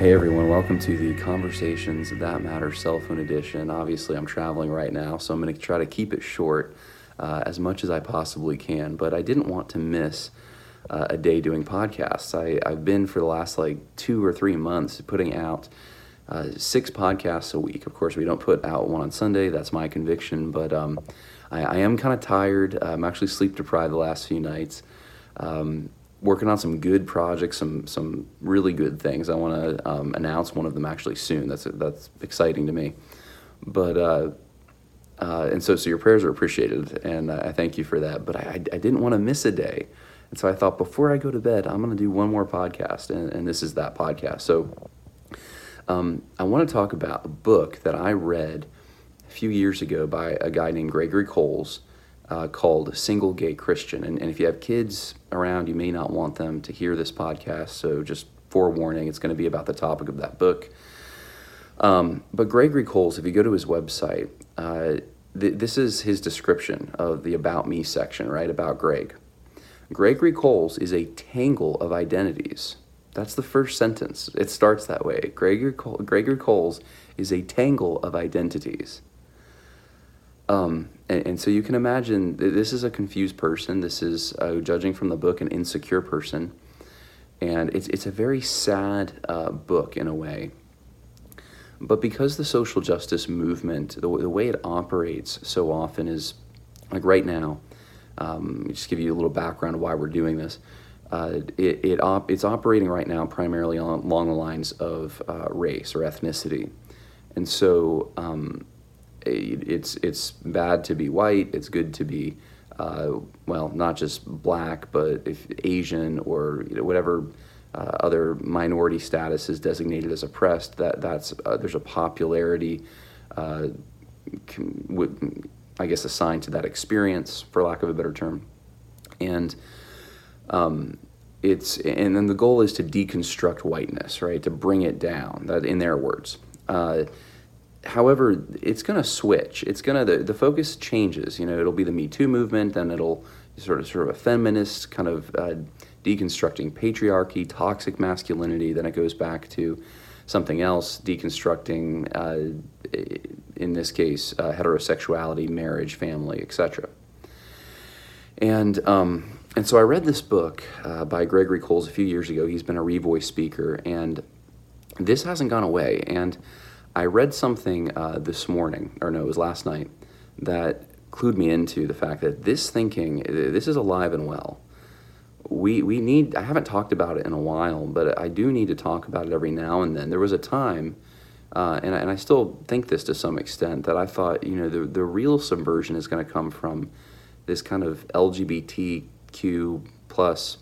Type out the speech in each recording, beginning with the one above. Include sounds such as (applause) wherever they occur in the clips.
Hey everyone, welcome to the Conversations That Matter Cell Phone Edition. Obviously, I'm traveling right now, so I'm going to try to keep it short uh, as much as I possibly can, but I didn't want to miss uh, a day doing podcasts. I, I've been for the last like two or three months putting out uh, six podcasts a week. Of course, we don't put out one on Sunday, that's my conviction, but um, I, I, am kind of tired. I'm actually sleep deprived the last few nights. Um, working on some good projects, some some really good things. I want to um, announce one of them actually soon. That's that's exciting to me. But uh, uh, and so so your prayers are appreciated, and I thank you for that. But I, I didn't want to miss a day, and so I thought before I go to bed, I'm going to do one more podcast, and, and this is that podcast. So um, I want to talk about a book that I read a few years ago by a guy named Gregory Coles uh, called Single Gay Christian. And, and if you have kids around, you may not want them to hear this podcast. So just forewarning, it's going to be about the topic of that book. Um, but Gregory Coles, if you go to his website, uh, th- this is his description of the About Me section, right? About Greg. Gregory Coles is a tangle of identities. That's the first sentence. It starts that way. Gregory, Cole, Gregory Coles is a tangle of identities. Um, and, and, so you can imagine this is a confused person. This is, uh, judging from the book, an insecure person. And it's, it's a very sad uh, book in a way. But because the social justice movement, the, the way it operates so often is like right now, um, just give you a little background of why we're doing this. Uh, it, it op- it's operating right now primarily on, along the lines of uh, race or ethnicity. And so um, it's it's bad to be white. It's good to be uh, well, not just black, but if Asian or you know, whatever uh, other minority status is designated as oppressed. That that's uh, there's a popularity, uh, I guess, assigned to that experience, for lack of a better term, and. Um, it's and then the goal is to deconstruct whiteness, right? To bring it down. That in their words. However, it's going to switch. It's going to the, the focus changes. You know, it'll be the Me Too movement, and it'll sort of sort of a feminist kind of uh, deconstructing patriarchy, toxic masculinity. Then it goes back to something else, deconstructing. Uh, in this case, uh, heterosexuality, marriage, family, etc. And um, and so I read this book uh, by Gregory Coles a few years ago. He's been a Revoice speaker, and this hasn't gone away. And I read something uh, this morning, or no, it was last night, that clued me into the fact that this thinking, this is alive and well. We, we need, I haven't talked about it in a while, but I do need to talk about it every now and then. There was a time, uh, and, I, and I still think this to some extent, that I thought, you know, the, the real subversion is going to come from this kind of LGBTQ plus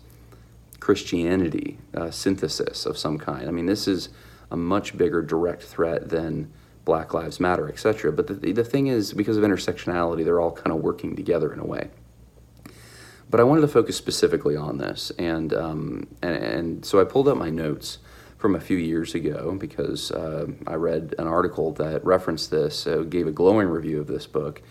Christianity uh, synthesis of some kind. I mean, this is a much bigger direct threat than Black Lives Matter, etc. But the, the thing is, because of intersectionality, they're all kind of working together in a way. But I wanted to focus specifically on this, and um, and, and so I pulled up my notes from a few years ago because uh, I read an article that referenced this, uh, gave a glowing review of this book,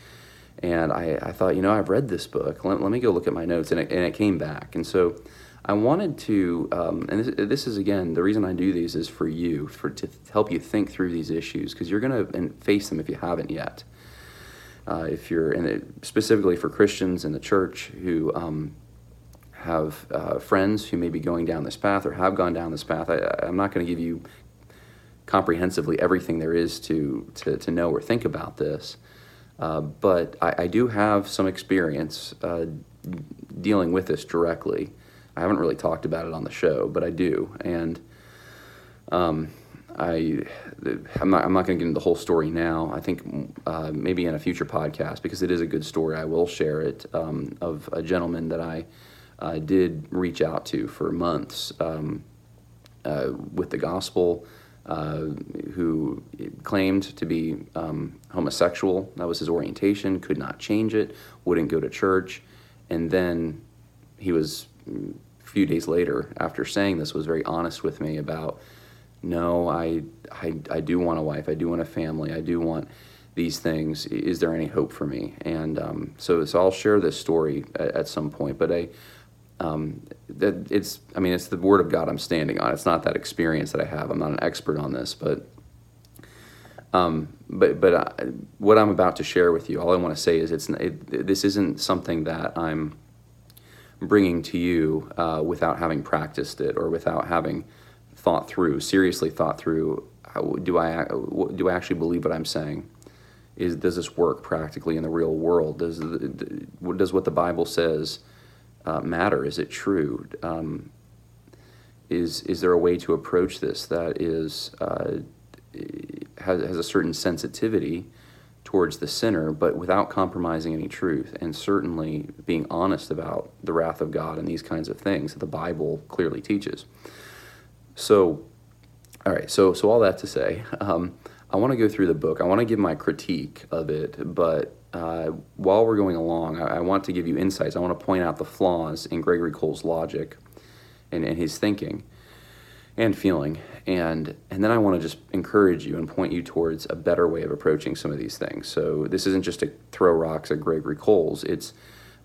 and I, I thought, you know, I've read this book. Let, let me go look at my notes, and it, and it came back, and so I wanted to, um, and this, this, is again the reason I do these is for you, for to help you think through these issues because you're going to face them if you haven't yet. Uh, if you're, and specifically for Christians in the church who um, have uh, friends who may be going down this path or have gone down this path, I, I'm not going to give you comprehensively everything there is to to, to know or think about this. Uh, but I, I, do have some experience uh, dealing with this directly. I haven't really talked about it on the show, but I do, and um, I I'm not I'm not going to get into the whole story now. I think uh, maybe in a future podcast because it is a good story. I will share it um, of a gentleman that I uh, did reach out to for months um, uh, with the gospel. Uh, who claimed to be um, homosexual. That was his orientation, could not change it, wouldn't go to church. And then he was few days later, after saying this, was very honest with me about, no, I, I, I do want a wife, I do want a family, I do want these things. Is there any hope for me? And um, so, so I'll share this story at, at, some point. But I, um, that it's I mean it's the word of God I'm standing on. It's not that experience that I have. I'm not an expert on this, but um, but but I, what I'm about to share with you, all I want to say is it's it, this isn't something that I'm bringing to you uh, without having practiced it or without having thought through seriously thought through. How, do I do I actually believe what I'm saying? Is does this work practically in the real world? Does does what the Bible says uh, matter? Is it true? Um, is is there a way to approach this that is uh, has, has a certain sensitivity towards the sinner, but without compromising any truth, and certainly being honest about the wrath of God and these kinds of things that the Bible clearly teaches. So, all right. So so all that to say, (laughs) um, I want to go through the book. I want to give my critique of it, but uh, while we're going along, I, I, want to give you insights. I want to point out the flaws in Gregory Cole's logic and, and his thinking and feeling. And, and then I want to just encourage you and point you towards a better way of approaching some of these things. So this isn't just to throw rocks at Gregory Coles, it's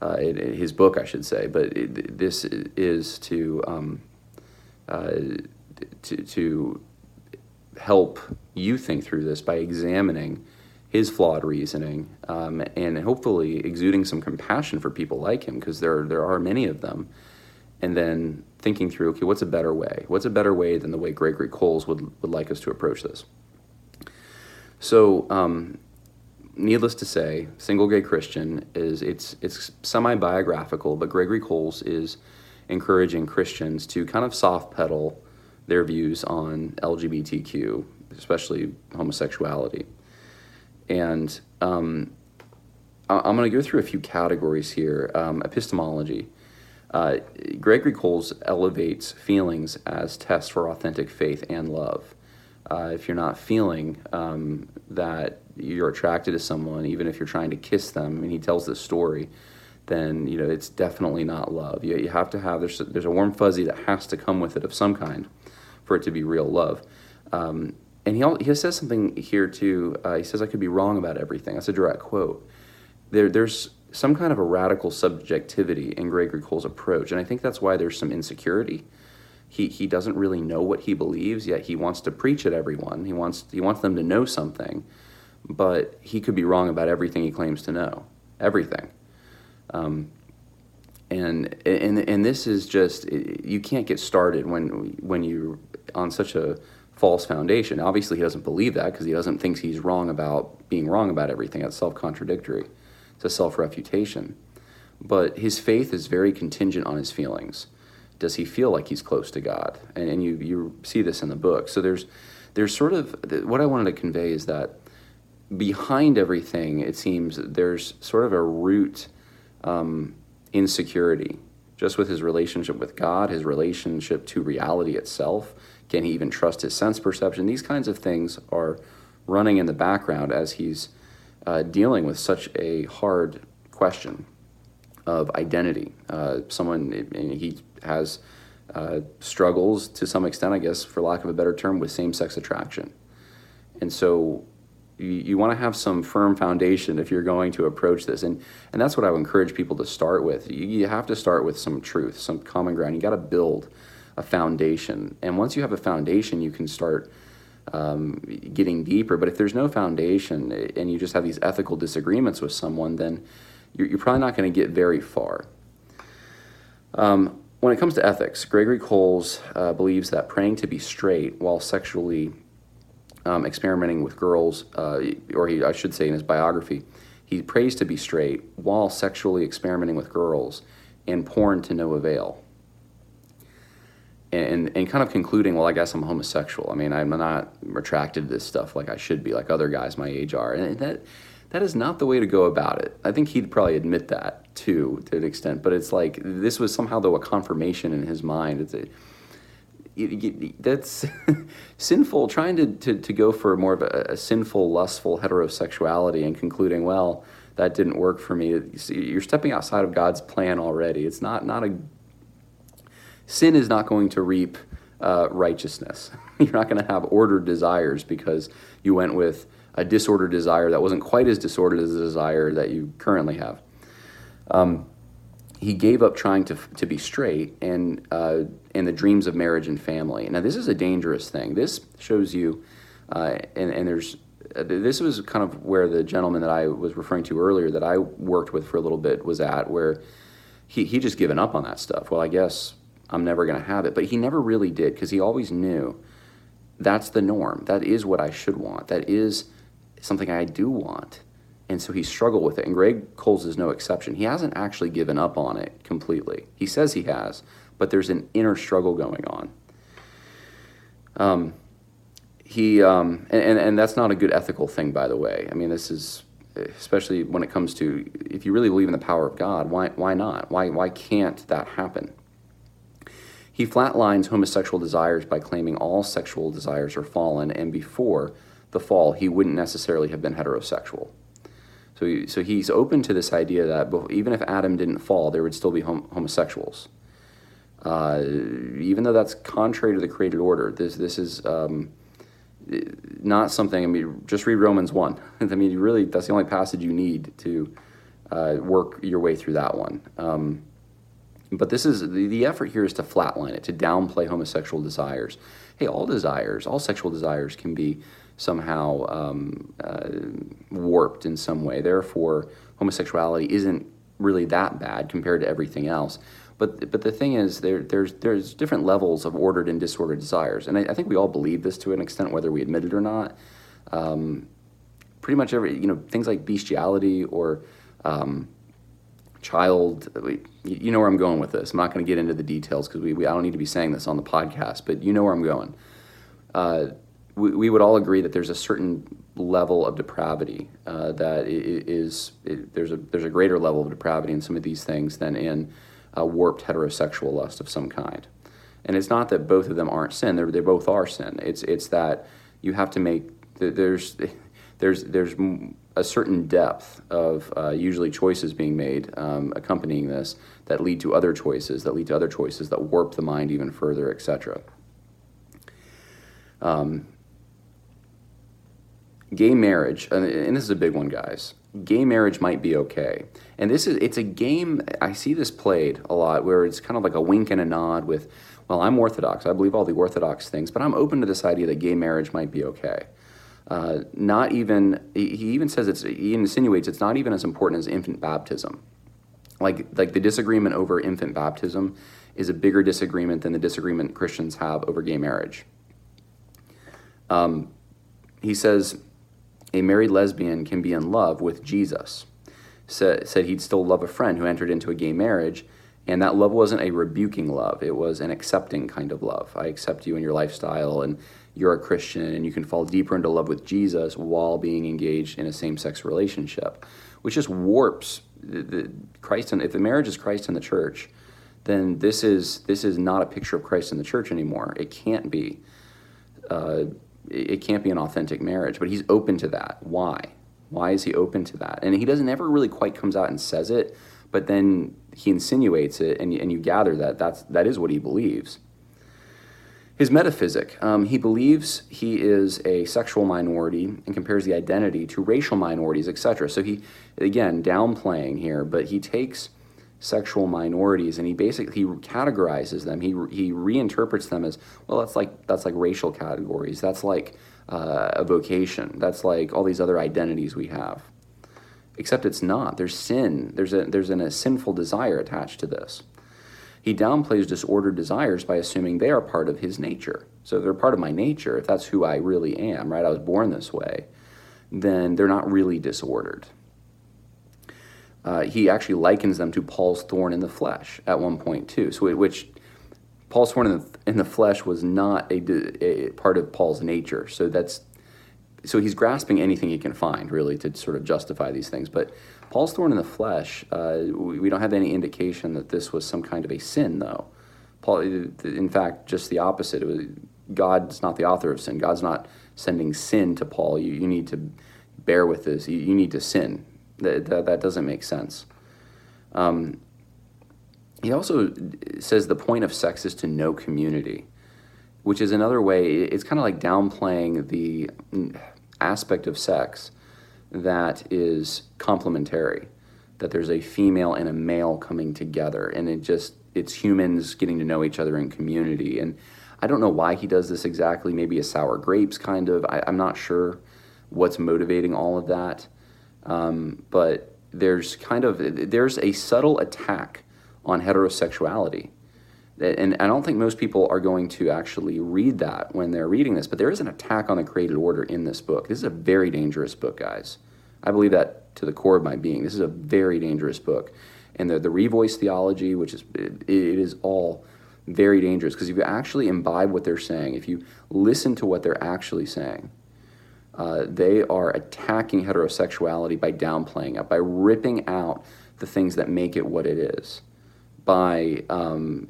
uh, it, his book, I should say, but it, this is to, um, uh, to, to help you think through this by examining his flawed reasoning um, and hopefully exuding some compassion for people like him because there, there are many of them and then thinking through okay what's a better way what's a better way than the way gregory coles would, would like us to approach this so um, needless to say single gay christian is it's it's semi-biographical but gregory coles is encouraging christians to kind of soft pedal their views on lgbtq especially homosexuality and um, I'm going to go through a few categories here. Um, epistemology. Uh, Gregory Coles elevates feelings as tests for authentic faith and love. Uh, if you're not feeling um, that you're attracted to someone, even if you're trying to kiss them, and he tells this story, then you know it's definitely not love. You, you have to have there's there's a warm fuzzy that has to come with it of some kind for it to be real love. Um, and he, he says something here too. Uh, he says, I could be wrong about everything. That's a direct quote. There, there's some kind of a radical subjectivity in Gregory Cole's approach, and I think that's why there's some insecurity. He, he doesn't really know what he believes, yet he wants to preach at everyone. He wants, he wants them to know something, but he could be wrong about everything he claims to know. Everything. Um, and, and, and this is just, you can't get started when, when you're on such a false foundation. Obviously, he doesn't believe that because he doesn't think he's wrong about being wrong about everything. That's self contradictory, a self refutation. But his faith is very contingent on his feelings. Does he feel like he's close to God? And, and you, you see this in the book. So there's, there's sort of what I wanted to convey is that behind everything, it seems there's sort of a root um, insecurity just with his relationship with God, his relationship to reality itself can he even trust his sense perception? These kinds of things are running in the background as he's uh, dealing with such a hard question of identity. Uh, someone, he has uh, struggles to some extent, I guess, for lack of a better term, with same sex attraction. And so you, you want to have some firm foundation if you're going to approach this. And, and that's what I would encourage people to start with. You, you have to start with some truth, some common ground. You got to build a foundation. And once you have a foundation, you can start um, getting deeper. But if there's no foundation and you just have these ethical disagreements with someone, then you're, you're probably not going to get very far. Um, when it comes to ethics, Gregory Coles uh, believes that praying to be straight while sexually um, experimenting with girls, uh, or he, I should say in his biography, he prays to be straight while sexually experimenting with girls and porn to no avail and, and kind of concluding, well, I guess I'm homosexual. I mean, I'm not attracted to this stuff like I should be, like other guys my age are. And that, that is not the way to go about it. I think he'd probably admit that too, to an extent. But it's like this was somehow, though, a confirmation in his mind. It's a, that's (laughs) sinful trying to, to, to go for more of a, a, sinful lustful heterosexuality and concluding well that didn't work for me you're stepping outside of god's plan already it's not not a sin is not going to reap uh, righteousness. (laughs) You're not going to have ordered desires because you went with a disordered desire that wasn't quite as disordered as the desire that you currently have. Um, he gave up trying to, to be straight and, uh, and the dreams of marriage and family. Now, this is a dangerous thing. This shows you, uh, and, and there's, uh, this was kind of where the gentleman that I was referring to earlier that I worked with for a little bit was at, where he, he just given up on that stuff. Well, I guess I'm never going to have it. But he never really did because he always knew that's the norm. That is what I should want. That is something I do want. And so he struggled with it. And Greg Coles is no exception. He hasn't actually given up on it completely. He says he has, but there's an inner struggle going on. Um, he um, and, and that's not a good ethical thing, by the way. I mean, this is especially when it comes to if you really believe in the power of God, why why not? Why why can't that happen? He flatlines homosexual desires by claiming all sexual desires are fallen, and before the fall, he wouldn't necessarily have been heterosexual. So, so he's open to this idea that even if Adam didn't fall, there would still be hom- homosexuals. Uh, even though that's contrary to the created order, this this is um, not something. I mean, just read Romans one. (laughs) I mean, really that's the only passage you need to uh, work your way through that one. Um, but this is the, the effort here is to flatline it, to downplay homosexual desires. Hey, all desires, all sexual desires can be somehow um, uh, warped in some way. Therefore, homosexuality isn't really that bad compared to everything else. But, but the thing is, there, there's, there's different levels of ordered and disordered desires. And I, I think we all believe this to an extent, whether we admit it or not. Um, pretty much every, you know, things like bestiality or um, child. You know where I'm going with this. I'm not going to get into the details because we, we, I don't need to be saying this on the podcast, but you know where I'm going. Uh, we, we would all agree that there's a certain level of depravity uh, that is it, there's a there's a greater level of depravity in some of these things than in a warped heterosexual lust of some kind. And it's not that both of them aren't sin; they they both are sin. It's it's that you have to make (laughs) there's there's there's a certain depth of uh, usually choices being made um, accompanying this that lead to other choices that lead to other choices that warp the mind even further etc um, gay marriage and this is a big one guys. Gay marriage might be okay. And this is it's a game i see this played a lot where it's kind of like a wink and a nod with well i'm orthodox. I believe all the orthodox things but i'm open to this idea that gay marriage might be okay uh, not even, he even says it's, he insinuates it's not even as important as infant baptism. Like, like the disagreement over infant baptism is a bigger disagreement than the disagreement Christians have over gay marriage. Um, he says a married lesbian can be in love with Jesus. Sa- said he'd still love a friend who entered into a gay marriage, and that love wasn't a rebuking love, it was an accepting kind of love. I accept you and your lifestyle, and you're a Christian and you can fall deeper into love with Jesus while being engaged in a same sex relationship, which just warps the, the Christ. And if the marriage is Christ in the church, then this is this is not a picture of Christ in the church anymore. It can't be. Uh, it can't be an authentic marriage. But he's open to that. Why? Why is he open to that? And he doesn't ever really quite comes out and says it, but then he insinuates it, and, and you gather that that's that is what he believes his metaphysic. Um, he believes he is a sexual minority and compares the identity to racial minorities, etc. So he, again, downplaying here, but he takes sexual minorities and he basically he categorizes them. He he reinterprets them as well. That's like that's like racial categories. That's like uh, a vocation. That's like all these other identities we have. Except it's not. There's sin. There's a there's an, a sinful desire attached to this. He downplays disordered desires by assuming they are part of his nature. So they're part of my nature, if that's who I really am, right? I was born this way, then they're not really disordered. Uh, he actually likens them to Paul's thorn in the flesh at one point too. So it, which Paul's thorn in the, in the flesh was not a, a, part of Paul's nature. So that's so he's grasping anything he can find really to sort of justify these things. But Paul's thorn in the flesh, uh, we don't have any indication that this was some kind of a sin, though. Paul, in fact, just the opposite. It was, God's not the author of sin. God's not sending sin to Paul. You, you need to bear with this. You, you need to sin. That, that, that doesn't make sense. Um, he also says the point of sex is to know community, which is another way, it's kind of like downplaying the aspect of sex that is complementary. that there's a female and a male coming together, and it just it's humans getting to know each other in community. And I don't know why he does this exactly. Maybe a sour grapes kind of. I, am not sure what's motivating all of that, um, but there's kind of there's a subtle attack on heterosexuality and I don't think most people are going to actually read that when they're reading this, but there is an attack on the created order in this book. This is a very dangerous book, guys. I believe that to the core of my being. This is a very dangerous book. And the, the revoice theology, which is, it, it is all very dangerous because if you actually imbibe what they're saying, if you listen to what they're actually saying, uh, they are attacking heterosexuality by downplaying it, by ripping out the things that make it what it is, by um,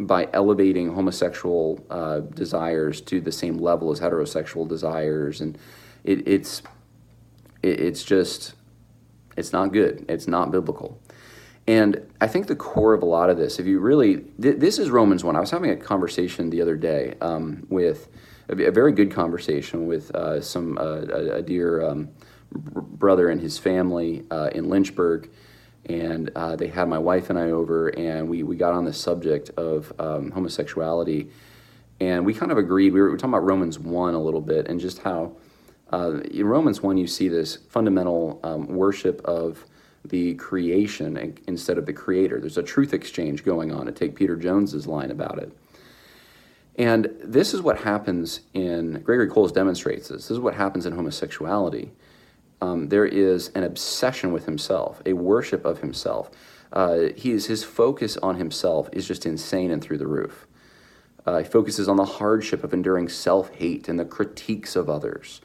by elevating homosexual uh, desires to the same level as heterosexual desires, and it, it's it, it's just it's not good. It's not biblical. And I think the core of a lot of this, if you really, th- this is Romans 1. I was having a conversation the other day um, with a, a, very good conversation with uh, some, uh, a, a, dear um, brother and his family uh, in Lynchburg and uh, they had my wife and I over, and we, we got on the subject of um, homosexuality, and we kind of agreed. We were, we were, talking about Romans 1 a little bit, and just how uh, in Romans 1 you see this fundamental um, worship of the creation instead of the creator. There's a truth exchange going on, to take Peter Jones's line about it. And this is what happens in, Gregory Coles demonstrates this, this is what happens in homosexuality um, there is an obsession with himself, a worship of himself. Uh, he's, his focus on himself is just insane and through the roof. Uh, he focuses on the hardship of enduring self hate and the critiques of others.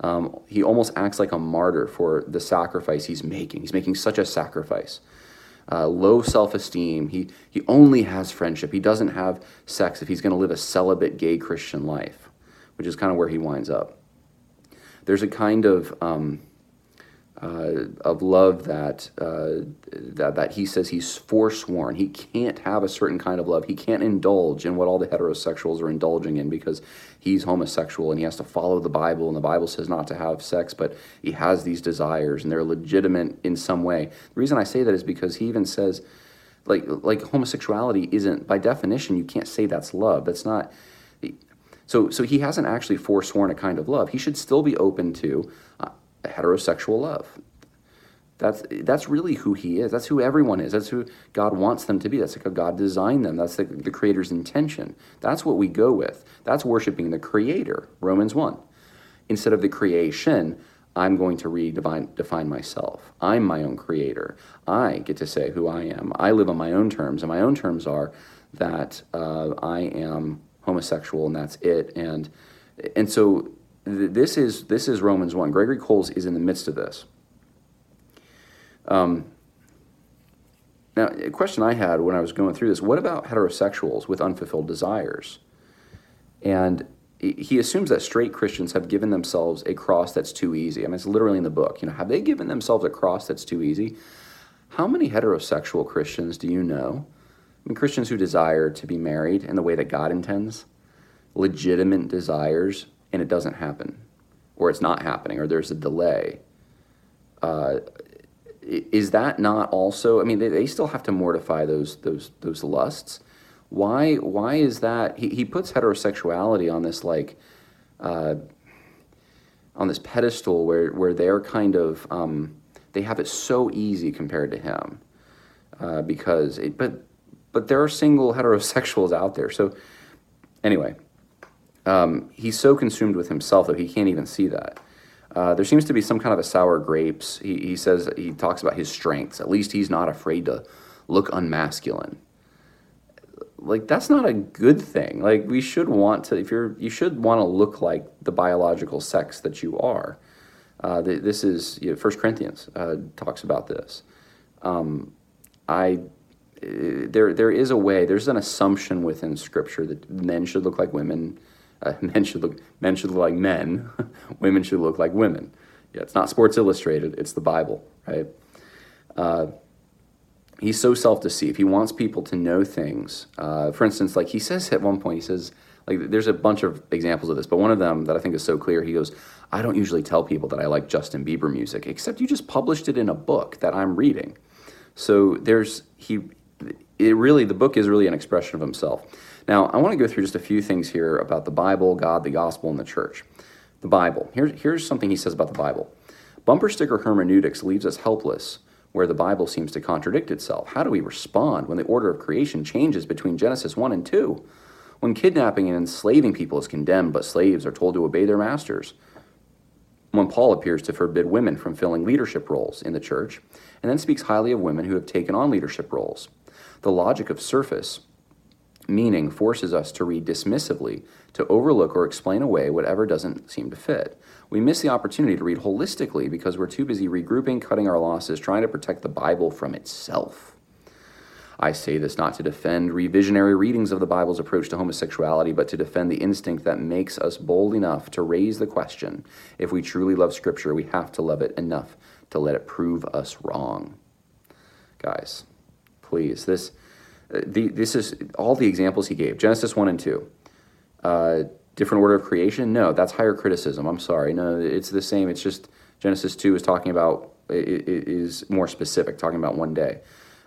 Um, he almost acts like a martyr for the sacrifice he's making. He's making such a sacrifice. Uh, low self esteem. He, he only has friendship. He doesn't have sex if he's going to live a celibate gay Christian life, which is kind of where he winds up. There's a kind of um, uh, of love that, uh, that that he says he's forsworn. He can't have a certain kind of love. He can't indulge in what all the heterosexuals are indulging in because he's homosexual and he has to follow the Bible. And the Bible says not to have sex, but he has these desires and they're legitimate in some way. The reason I say that is because he even says, like like homosexuality isn't by definition. You can't say that's love. That's not. So so he hasn't actually forsworn a kind of love. He should still be open to. Uh, heterosexual love. That's, that's really who he is. That's who everyone is. That's who God wants them to be. That's how God designed them. That's the, the Creator's intention. That's what we go with. That's worshiping the Creator, Romans 1. Instead of the creation, I'm going to redefine define myself. I'm my own creator. I get to say who I am. I live on my own terms, and my own terms are that uh, I am homosexual, and that's it. And and so this is this is Romans one. Gregory Coles is in the midst of this. Um, now, a question I had when I was going through this: What about heterosexuals with unfulfilled desires? And he assumes that straight Christians have given themselves a cross that's too easy. I mean, it's literally in the book. You know, have they given themselves a cross that's too easy? How many heterosexual Christians do you know? I mean, Christians who desire to be married in the way that God intends, legitimate desires and it doesn't happen, or it's not happening, or there's a delay. Uh, is that not also? I mean, they, they still have to mortify those those those lusts. Why why is that? He he puts heterosexuality on this like. Uh, on this pedestal where, where they're kind of um, they have it so easy compared to him uh, because it, but but there are single (laughs) heterosexuals out there so anyway um, he's so consumed with himself that he can't even see that. Uh, there seems to be some kind of a sour grapes. He, he says he talks about his strengths. At least he's not afraid to look unmasculine. Like that's not a good thing. Like we should want to. If you're, you should want to look like the biological sex that you are. Uh, this is you know, First Corinthians uh, talks about this. Um, I there there is a way. There's an assumption within Scripture that men should look like women uh, (laughs) men should look men should look like men, (laughs) women should look like women. Yeah, it's not Sports Illustrated; it's the Bible, right? Uh, he's so self-deceived. He wants people to know things. Uh, for instance, like he says at one point, he says, Like there's a bunch of examples of this, but one of them that I think is so clear, he goes, I don't usually tell people that I like Justin Bieber music, except you just published it in a book that I'm reading. So there's he it really the book is really an expression of himself. Now, I want to go through just a few things here about the Bible, God, the gospel, and the church. The Bible. Here, here's something he says about the Bible. Bumper sticker hermeneutics leaves us helpless where the Bible seems to contradict itself. How do we respond when the order of creation changes between Genesis 1 and 2? When kidnapping and enslaving people is condemned, but slaves are told to obey their masters? When Paul appears to forbid women from filling leadership roles in the church, and then speaks highly of women who have taken on leadership roles? The logic of surface meaning forces us to read dismissively, to overlook or explain away whatever doesn't seem to fit. We miss the opportunity to read holistically because we're too busy regrouping, cutting our losses, trying to protect the Bible from itself. I say this not to defend revisionary readings of the Bible's approach to homosexuality, but to defend the instinct that makes us bold enough to raise the question if we truly love Scripture, we have to love it enough to let it prove us wrong. Guys, please, this the, this is all the examples he gave Genesis 1 and 2. Uh, different order of creation? No, that's higher criticism. I'm sorry. No, it's the same. It's just Genesis 2 is talking about, is more specific, talking about one day.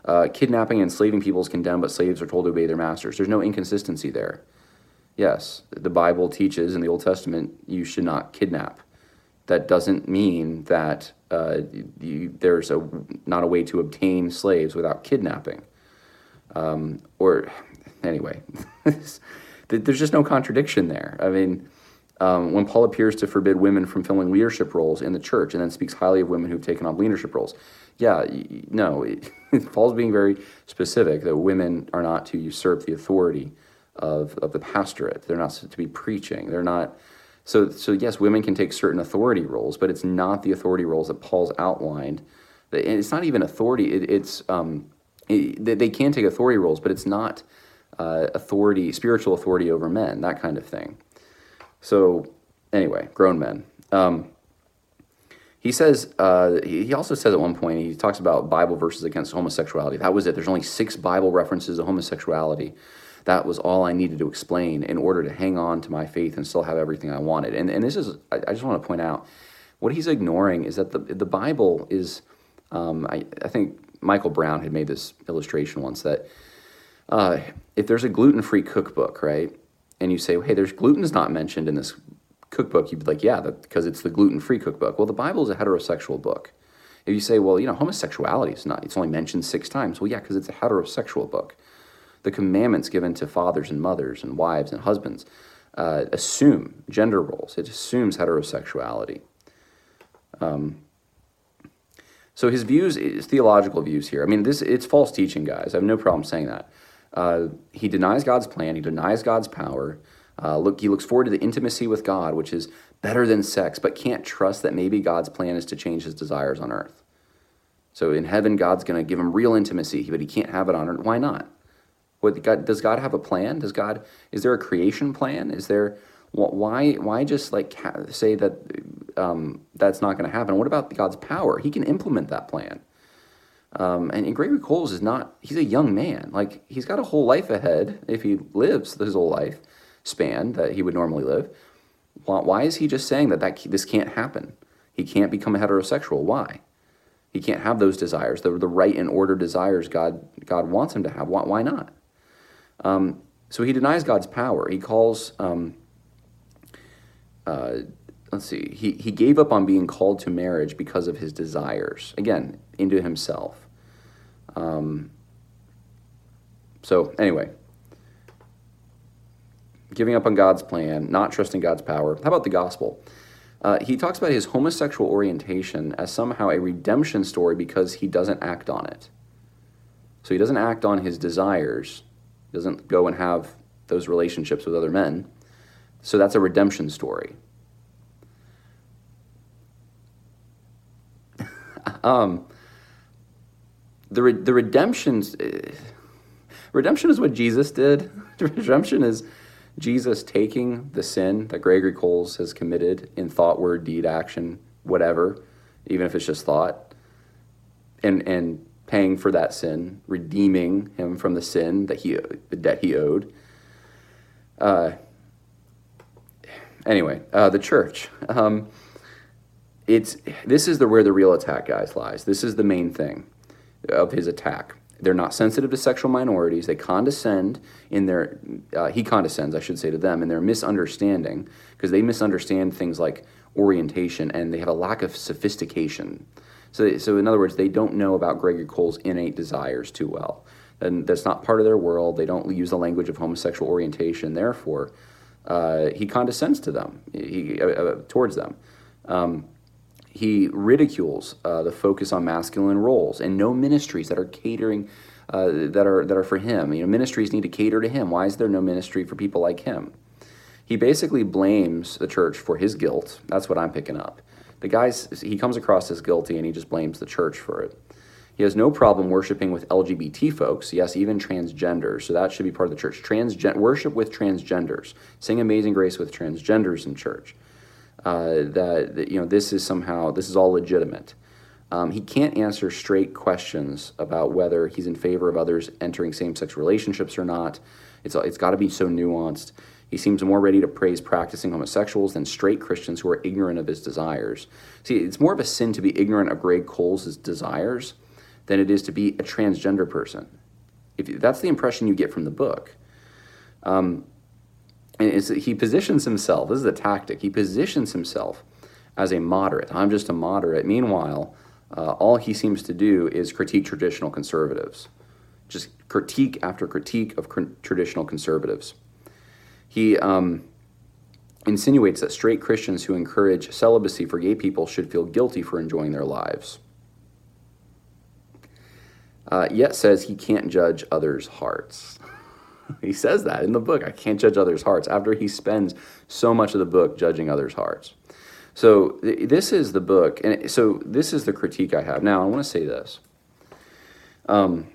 Uh, kidnapping and enslaving people is condemned, but slaves are told to obey their masters. There's no inconsistency there. Yes, the Bible teaches in the Old Testament you should not kidnap. That doesn't mean that uh, you, there's a, not a way to obtain slaves without kidnapping. Um, or anyway, (laughs) there's just no contradiction there. I mean, um, when Paul appears to forbid women from filling leadership roles in the church and then speaks highly of women who've taken on leadership roles, yeah, no, (laughs) Paul's being very specific that women are not to usurp the authority of, of the pastorate. They're not to be preaching. They're not. So, so yes, women can take certain authority roles, but it's not the authority roles that Paul's outlined. It's not even authority. It, it's um, they can take authority roles, but it's not uh, authority, spiritual authority over men, that kind of thing. So, anyway, grown men. Um, he says, uh, he also says at one point, he talks about Bible verses against homosexuality. That was it. There's only six Bible references to homosexuality. That was all I needed to explain in order to hang on to my faith and still have everything I wanted. And, and this is, I, I just want to point out, what he's ignoring is that the, the Bible is, um, I, I think Michael Brown had made this illustration once that uh, if there's a gluten free cookbook, right, and you say, hey, there's gluten's not mentioned in this cookbook, you'd be like, yeah, because it's the gluten free cookbook. Well, the Bible is a heterosexual book. If you say, well, you know, homosexuality is not, it's only mentioned six times. Well, yeah, because it's a heterosexual book. The commandments given to fathers and mothers and wives and husbands uh, assume gender roles, it assumes heterosexuality. Um, so his views, his theological views here. I mean, this it's false teaching, guys. I have no problem saying that. Uh, he denies God's plan. He denies God's power. Uh, look, he looks forward to the intimacy with God, which is better than sex, but can't trust that maybe God's plan is to change his desires on earth. So in heaven, God's going to give him real intimacy, but he can't have it on earth. Why not? What, God, does God have a plan? Does God? Is there a creation plan? Is there? Why? Why just like say that um, that's not going to happen. What about God's power? He can implement that plan. Um, and, and, Gregory Coles is not, he's a young man. Like, he's got a whole life ahead if he lives his whole life span that he would normally live. Why, why is he just saying that, that this can't happen? He can't become a heterosexual. Why? He can't have those desires, the, the right and order desires God, God wants him to have. Why, why not? Um, so he denies God's power. He calls um, uh, let's see, he, he gave up on being called to marriage because of his desires, again, into himself. Um, so, anyway, giving up on God's plan, not trusting God's power. How about the gospel? Uh, he talks about his homosexual orientation as somehow a redemption story because he doesn't act on it. So he doesn't act on his desires, doesn't go and have those relationships with other men. So that's a redemption story. (laughs) Um, the, re- the redemption, uh, redemption is what Jesus did. (laughs) redemption is Jesus taking the sin that Gregory Coles has committed in thought, word, deed, action, whatever, even if it's just thought, and, and paying for that sin, redeeming him from the sin that he, the debt he owed. Uh, anyway, uh, the church. Um, it's this is the where the real attack, guys, lies. This is the main thing of his attack. They're not sensitive to sexual minorities. They condescend in their, uh, he condescends, I should say, to them in their misunderstanding because they misunderstand things like orientation and they have a lack of sophistication. So, so in other words, they don't know about Gregory Cole's innate desires too well. And that's not part of their world. They don't use the language of homosexual orientation. Therefore, uh, he condescends to them, he, uh, uh towards them. Um, he ridicules uh, the focus on masculine roles and no ministries that are catering uh, that are that are for him. You know, ministries need to cater to him. Why is there no ministry for people like him? He basically blames the church for his guilt. That's what I'm picking up. The guy's he comes across as guilty and he just blames the church for it. He has no problem worshiping with LGBT folks, yes, even transgenders. So that should be part of the church. Transgen- worship with transgenders. Sing Amazing Grace with transgenders in church uh, that, that, you know this is somehow this is all legitimate. Um, he can't answer straight questions about whether he's in favor of others entering same-sex relationships or not. It's it's got to be so nuanced. He seems more ready to praise practicing homosexuals than straight Christians who are ignorant of his desires. See, it's more of a sin to be ignorant of Greg Cole's desires than it is to be a transgender person. If that's the impression you get from the book. Um, he positions himself, this is a tactic, he positions himself as a moderate. I'm just a moderate. Meanwhile, uh, all he seems to do is critique traditional conservatives, just critique after critique of cr- traditional conservatives. He um, insinuates that straight Christians who encourage celibacy for gay people should feel guilty for enjoying their lives. Uh, yet says he can't judge others' hearts. (laughs) he says that in the book. I can't judge others' hearts after he spends so much of the book judging others' hearts. So th- this is the book, and so this is the critique I have. Now I want to say this. Um,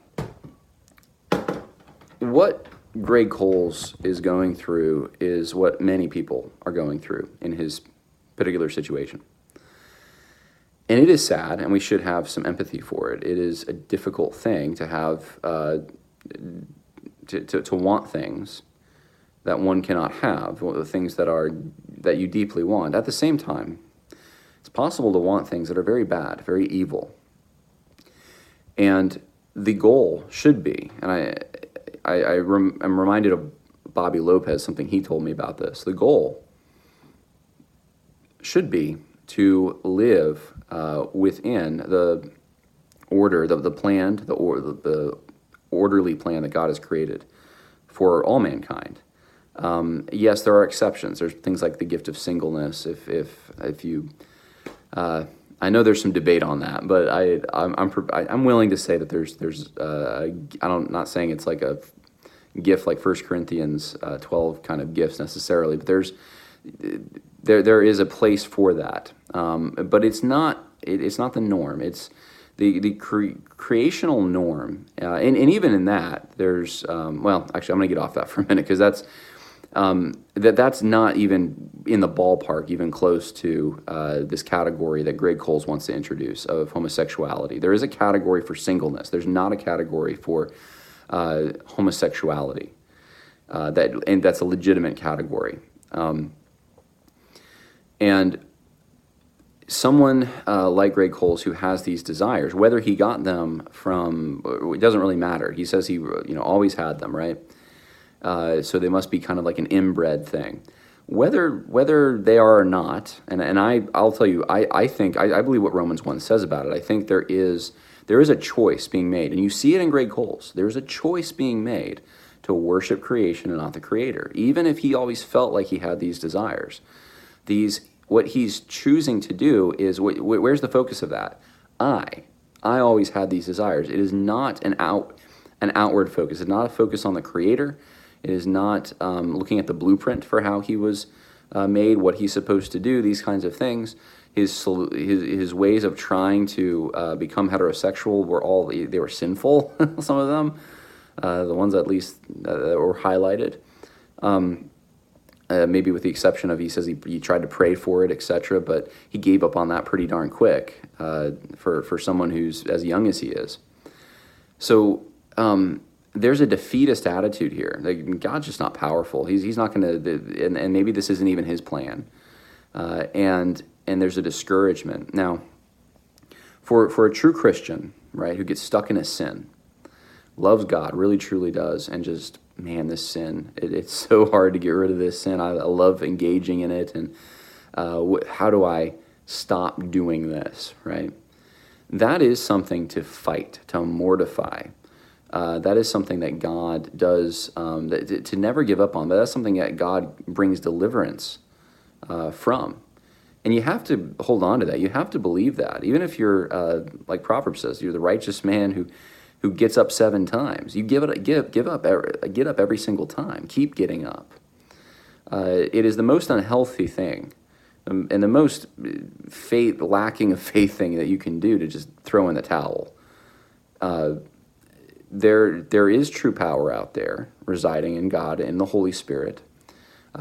what Greg Coles is going through is what many people are going through in his particular situation. And it is sad, and we should have some empathy for it. It is a difficult thing to have uh, to, to, to want things that one cannot have, the things that are that you deeply want. At the same time, it's possible to want things that are very bad, very evil. And the goal should be, and I, I, I rem, I'm reminded of Bobby Lopez, something he told me about this. The goal should be to live uh, within the order, the, the planned, the, or, the, the orderly plan that God has created for all mankind. Um, yes, there are exceptions. There's things like the gift of singleness. If if if you, uh, I know there's some debate on that, but I I'm I'm, I'm willing to say that there's there's uh, I don't not saying it's like a gift like First Corinthians uh, 12 kind of gifts necessarily, but there's there there is a place for that. Um, but it's not it, it's not the norm. It's the the cre- creational norm, uh, and, and even in that, there's um, well, actually, I'm going to get off that (laughs) for a minute because that's um, that that's not even in the ballpark, even close to uh, this category that Greg Coles wants to introduce of homosexuality. There is a category for singleness. There's not a category for uh, homosexuality. Uh, that and that's a legitimate category. Um, and someone uh, like Greg Coles who has these desires, whether he got them from, it doesn't really matter. He says he, you know, always had them, right? Uh, so they must be kind of like an inbred thing. Whether whether they are or not, and, and I I'll tell you, I, I think I, I believe what Romans one says about it. I think there is there is a choice being made, and you see it in Greg Coles. There's a choice being made to worship creation and not the Creator, even if he always felt like he had these desires. These what he's choosing to do is wh- where's the focus of that? I. I always had these desires. It is not an out an outward focus. It's not a focus on the creator. It is not um, looking at the blueprint for how he was uh, made, what he's supposed to do, these kinds of things. His, his, his ways of trying to uh, become heterosexual were all they were sinful. (laughs) some of them, uh, the ones at least uh, that were highlighted. Um, uh, maybe with the exception of he says he, he tried to pray for it, etc. But he gave up on that pretty darn quick uh, for for someone who's as young as he is. So um, there's a defeatist attitude here. Like, God's just not powerful. He's, he's not going to, and, and maybe this isn't even his plan. Uh, and, and there's a discouragement. Now, for, for a true Christian, right, who gets stuck in a sin, loves God, really truly does, and just, man, this sin, it, it's (laughs) so hard to get rid of this sin. I, I love engaging in it. And uh, wh- how do I stop doing this, right? That is something to fight, to mortify. Uh, that is something that God does um, that, to never give up on. But that's something that God brings deliverance uh, from. And you have to hold on to that. You have to believe that. Even if you're, uh, like Proverbs says, you're the righteous man who, who gets up seven times. You give it, give, give up, get up every single time. Keep getting up. Uh, it is the most unhealthy thing um, and the most faith, lacking of faith thing that you can do to just throw in the towel. Uh, there, there is true power out there residing in God and the Holy Spirit.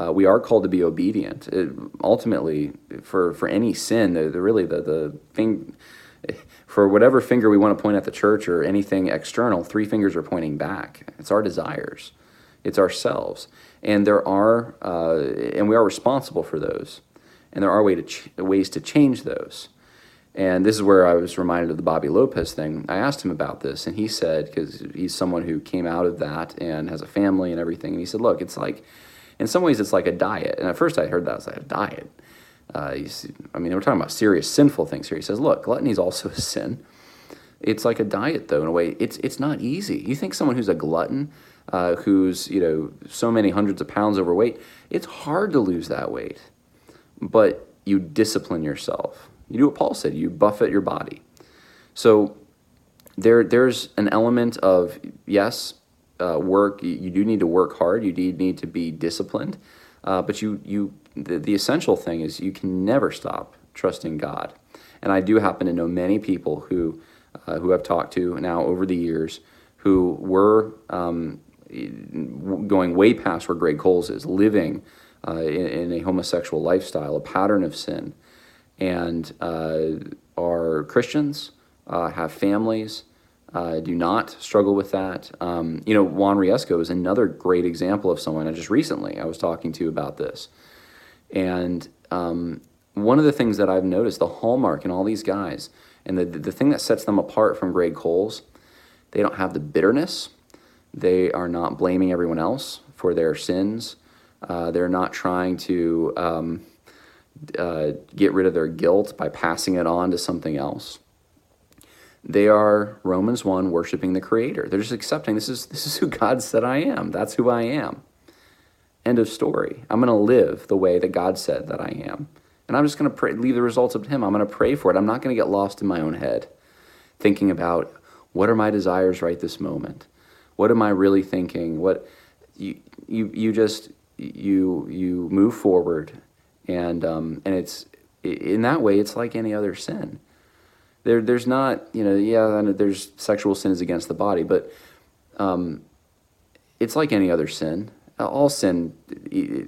Uh, we are called to be obedient. It, ultimately, for, for any sin, the, the really the, the thing, for whatever finger we want to point at the church or anything external, three fingers are pointing back. It's our desires, it's ourselves, and there are, uh, and we are responsible for those and there are way to ch- ways to change those. And this is where I was reminded of the Bobby Lopez thing. I asked him about this, and he said, because he's someone who came out of that and has a family and everything, and he said, look, it's like, in some ways, it's like a diet. And at first I heard that, I was like, a diet? Uh, I mean, we're talking about serious sinful things here. He says, look, gluttony is also (laughs) a sin. It's like a diet, though, in a way. It's, it's not easy. You think someone who's a glutton, uh, who's, you know, so many hundreds of pounds overweight, it's hard to lose that weight but you discipline yourself. You do what Paul said, you buffet your body. So there, there's an element of, yes, uh, work, you, you, do need to work hard, you do need to be disciplined, uh, but you, you, the, the essential thing is you can never stop trusting God. And I do happen to know many people who, uh, who I've talked to now over the years who were um, going way past where Greg Coles is, living uh, in, in, a homosexual lifestyle, a pattern of sin, and uh, are Christians, uh, have families, uh, do not struggle with that. Um, you know, Juan Riesco is another great example of someone I just recently I was talking to about this. And um, one of the things that I've noticed, the hallmark in all these guys, and the, the thing that sets them apart from Greg Coles, they don't have the bitterness. They are not blaming everyone else for their sins. Uh, they're not trying to um, uh, get rid of their guilt by passing it on to something else. They are Romans 1 worshiping the creator. They're just accepting this is this is who God said I am. That's who I am. End of story. I'm going to live the way that God said that I am. And I'm just going to leave the results up to him. I'm going to pray for it. I'm not going to get lost in my own head thinking about what are my desires right this moment? What am I really thinking? What you you you just you you move forward, and um, and it's in that way it's like any other sin. There there's not you know yeah there's sexual sin is against the body, but um, it's like any other sin. All sin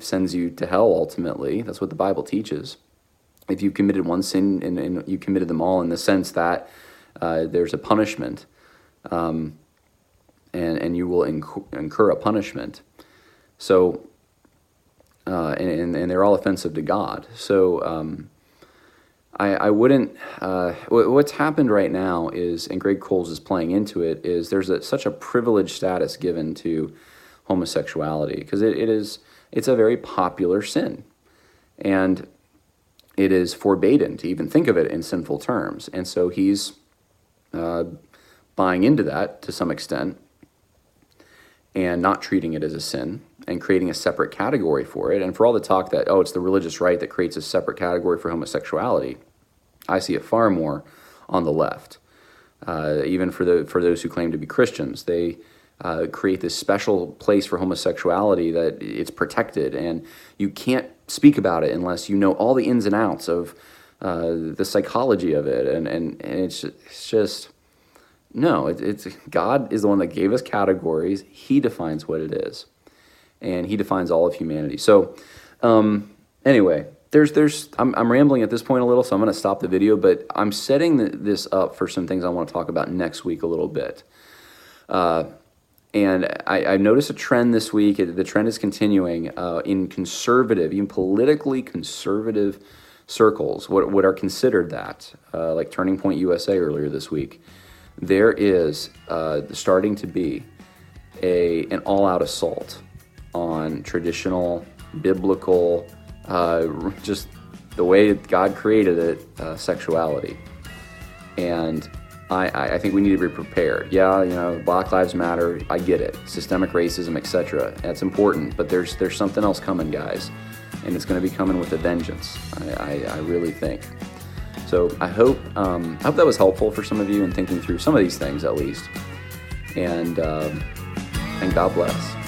sends you to hell ultimately. That's what the Bible teaches. If you committed one sin and, and you committed them all in the sense that uh, there's a punishment, um, and and you will incur, incur a punishment. So uh, and, and, they're all offensive to God. So um, I, I, wouldn't. Uh, what's happened right now is, and Greg Coles is playing into it, is there's a, such a privileged status given to homosexuality because it, it is it's a very popular sin, and it is forbidden to even think of it in sinful terms. And so he's uh, buying into that to some extent and not treating it as a sin and creating a separate category for it. And for all the talk that, oh, it's the religious right that creates a separate category for homosexuality, I see it far more on the left. Uh, even for, the, for those who claim to be Christians, they uh, create this special place for homosexuality that it's protected and you can't speak about it unless you know all the ins and outs of uh, the psychology of it. And, and, and it's, it's just no, it, it's God is the one that gave us categories. He defines what it is, and He defines all of humanity. So, um, anyway, there's there's I'm, I'm rambling at this point a little, so I'm going to stop the video. But I'm setting the, this up for some things I want to talk about next week a little bit. Uh, and I, I noticed a trend this week. The trend is continuing uh, in conservative, even politically conservative circles, what, what are considered that, uh, like Turning Point USA earlier this week. There is uh, starting to be a, an all out assault on traditional, biblical, uh, just the way God created it, uh, sexuality. And I, I think we need to be prepared. Yeah, you know, Black Lives Matter. I get it. Systemic racism, etc. That's important, but there's there's something else coming, guys, and it's going to be coming with a vengeance. I, I, I really think. So I hope um, I hope that was helpful for some of you in thinking through some of these things at least. And um, and God bless.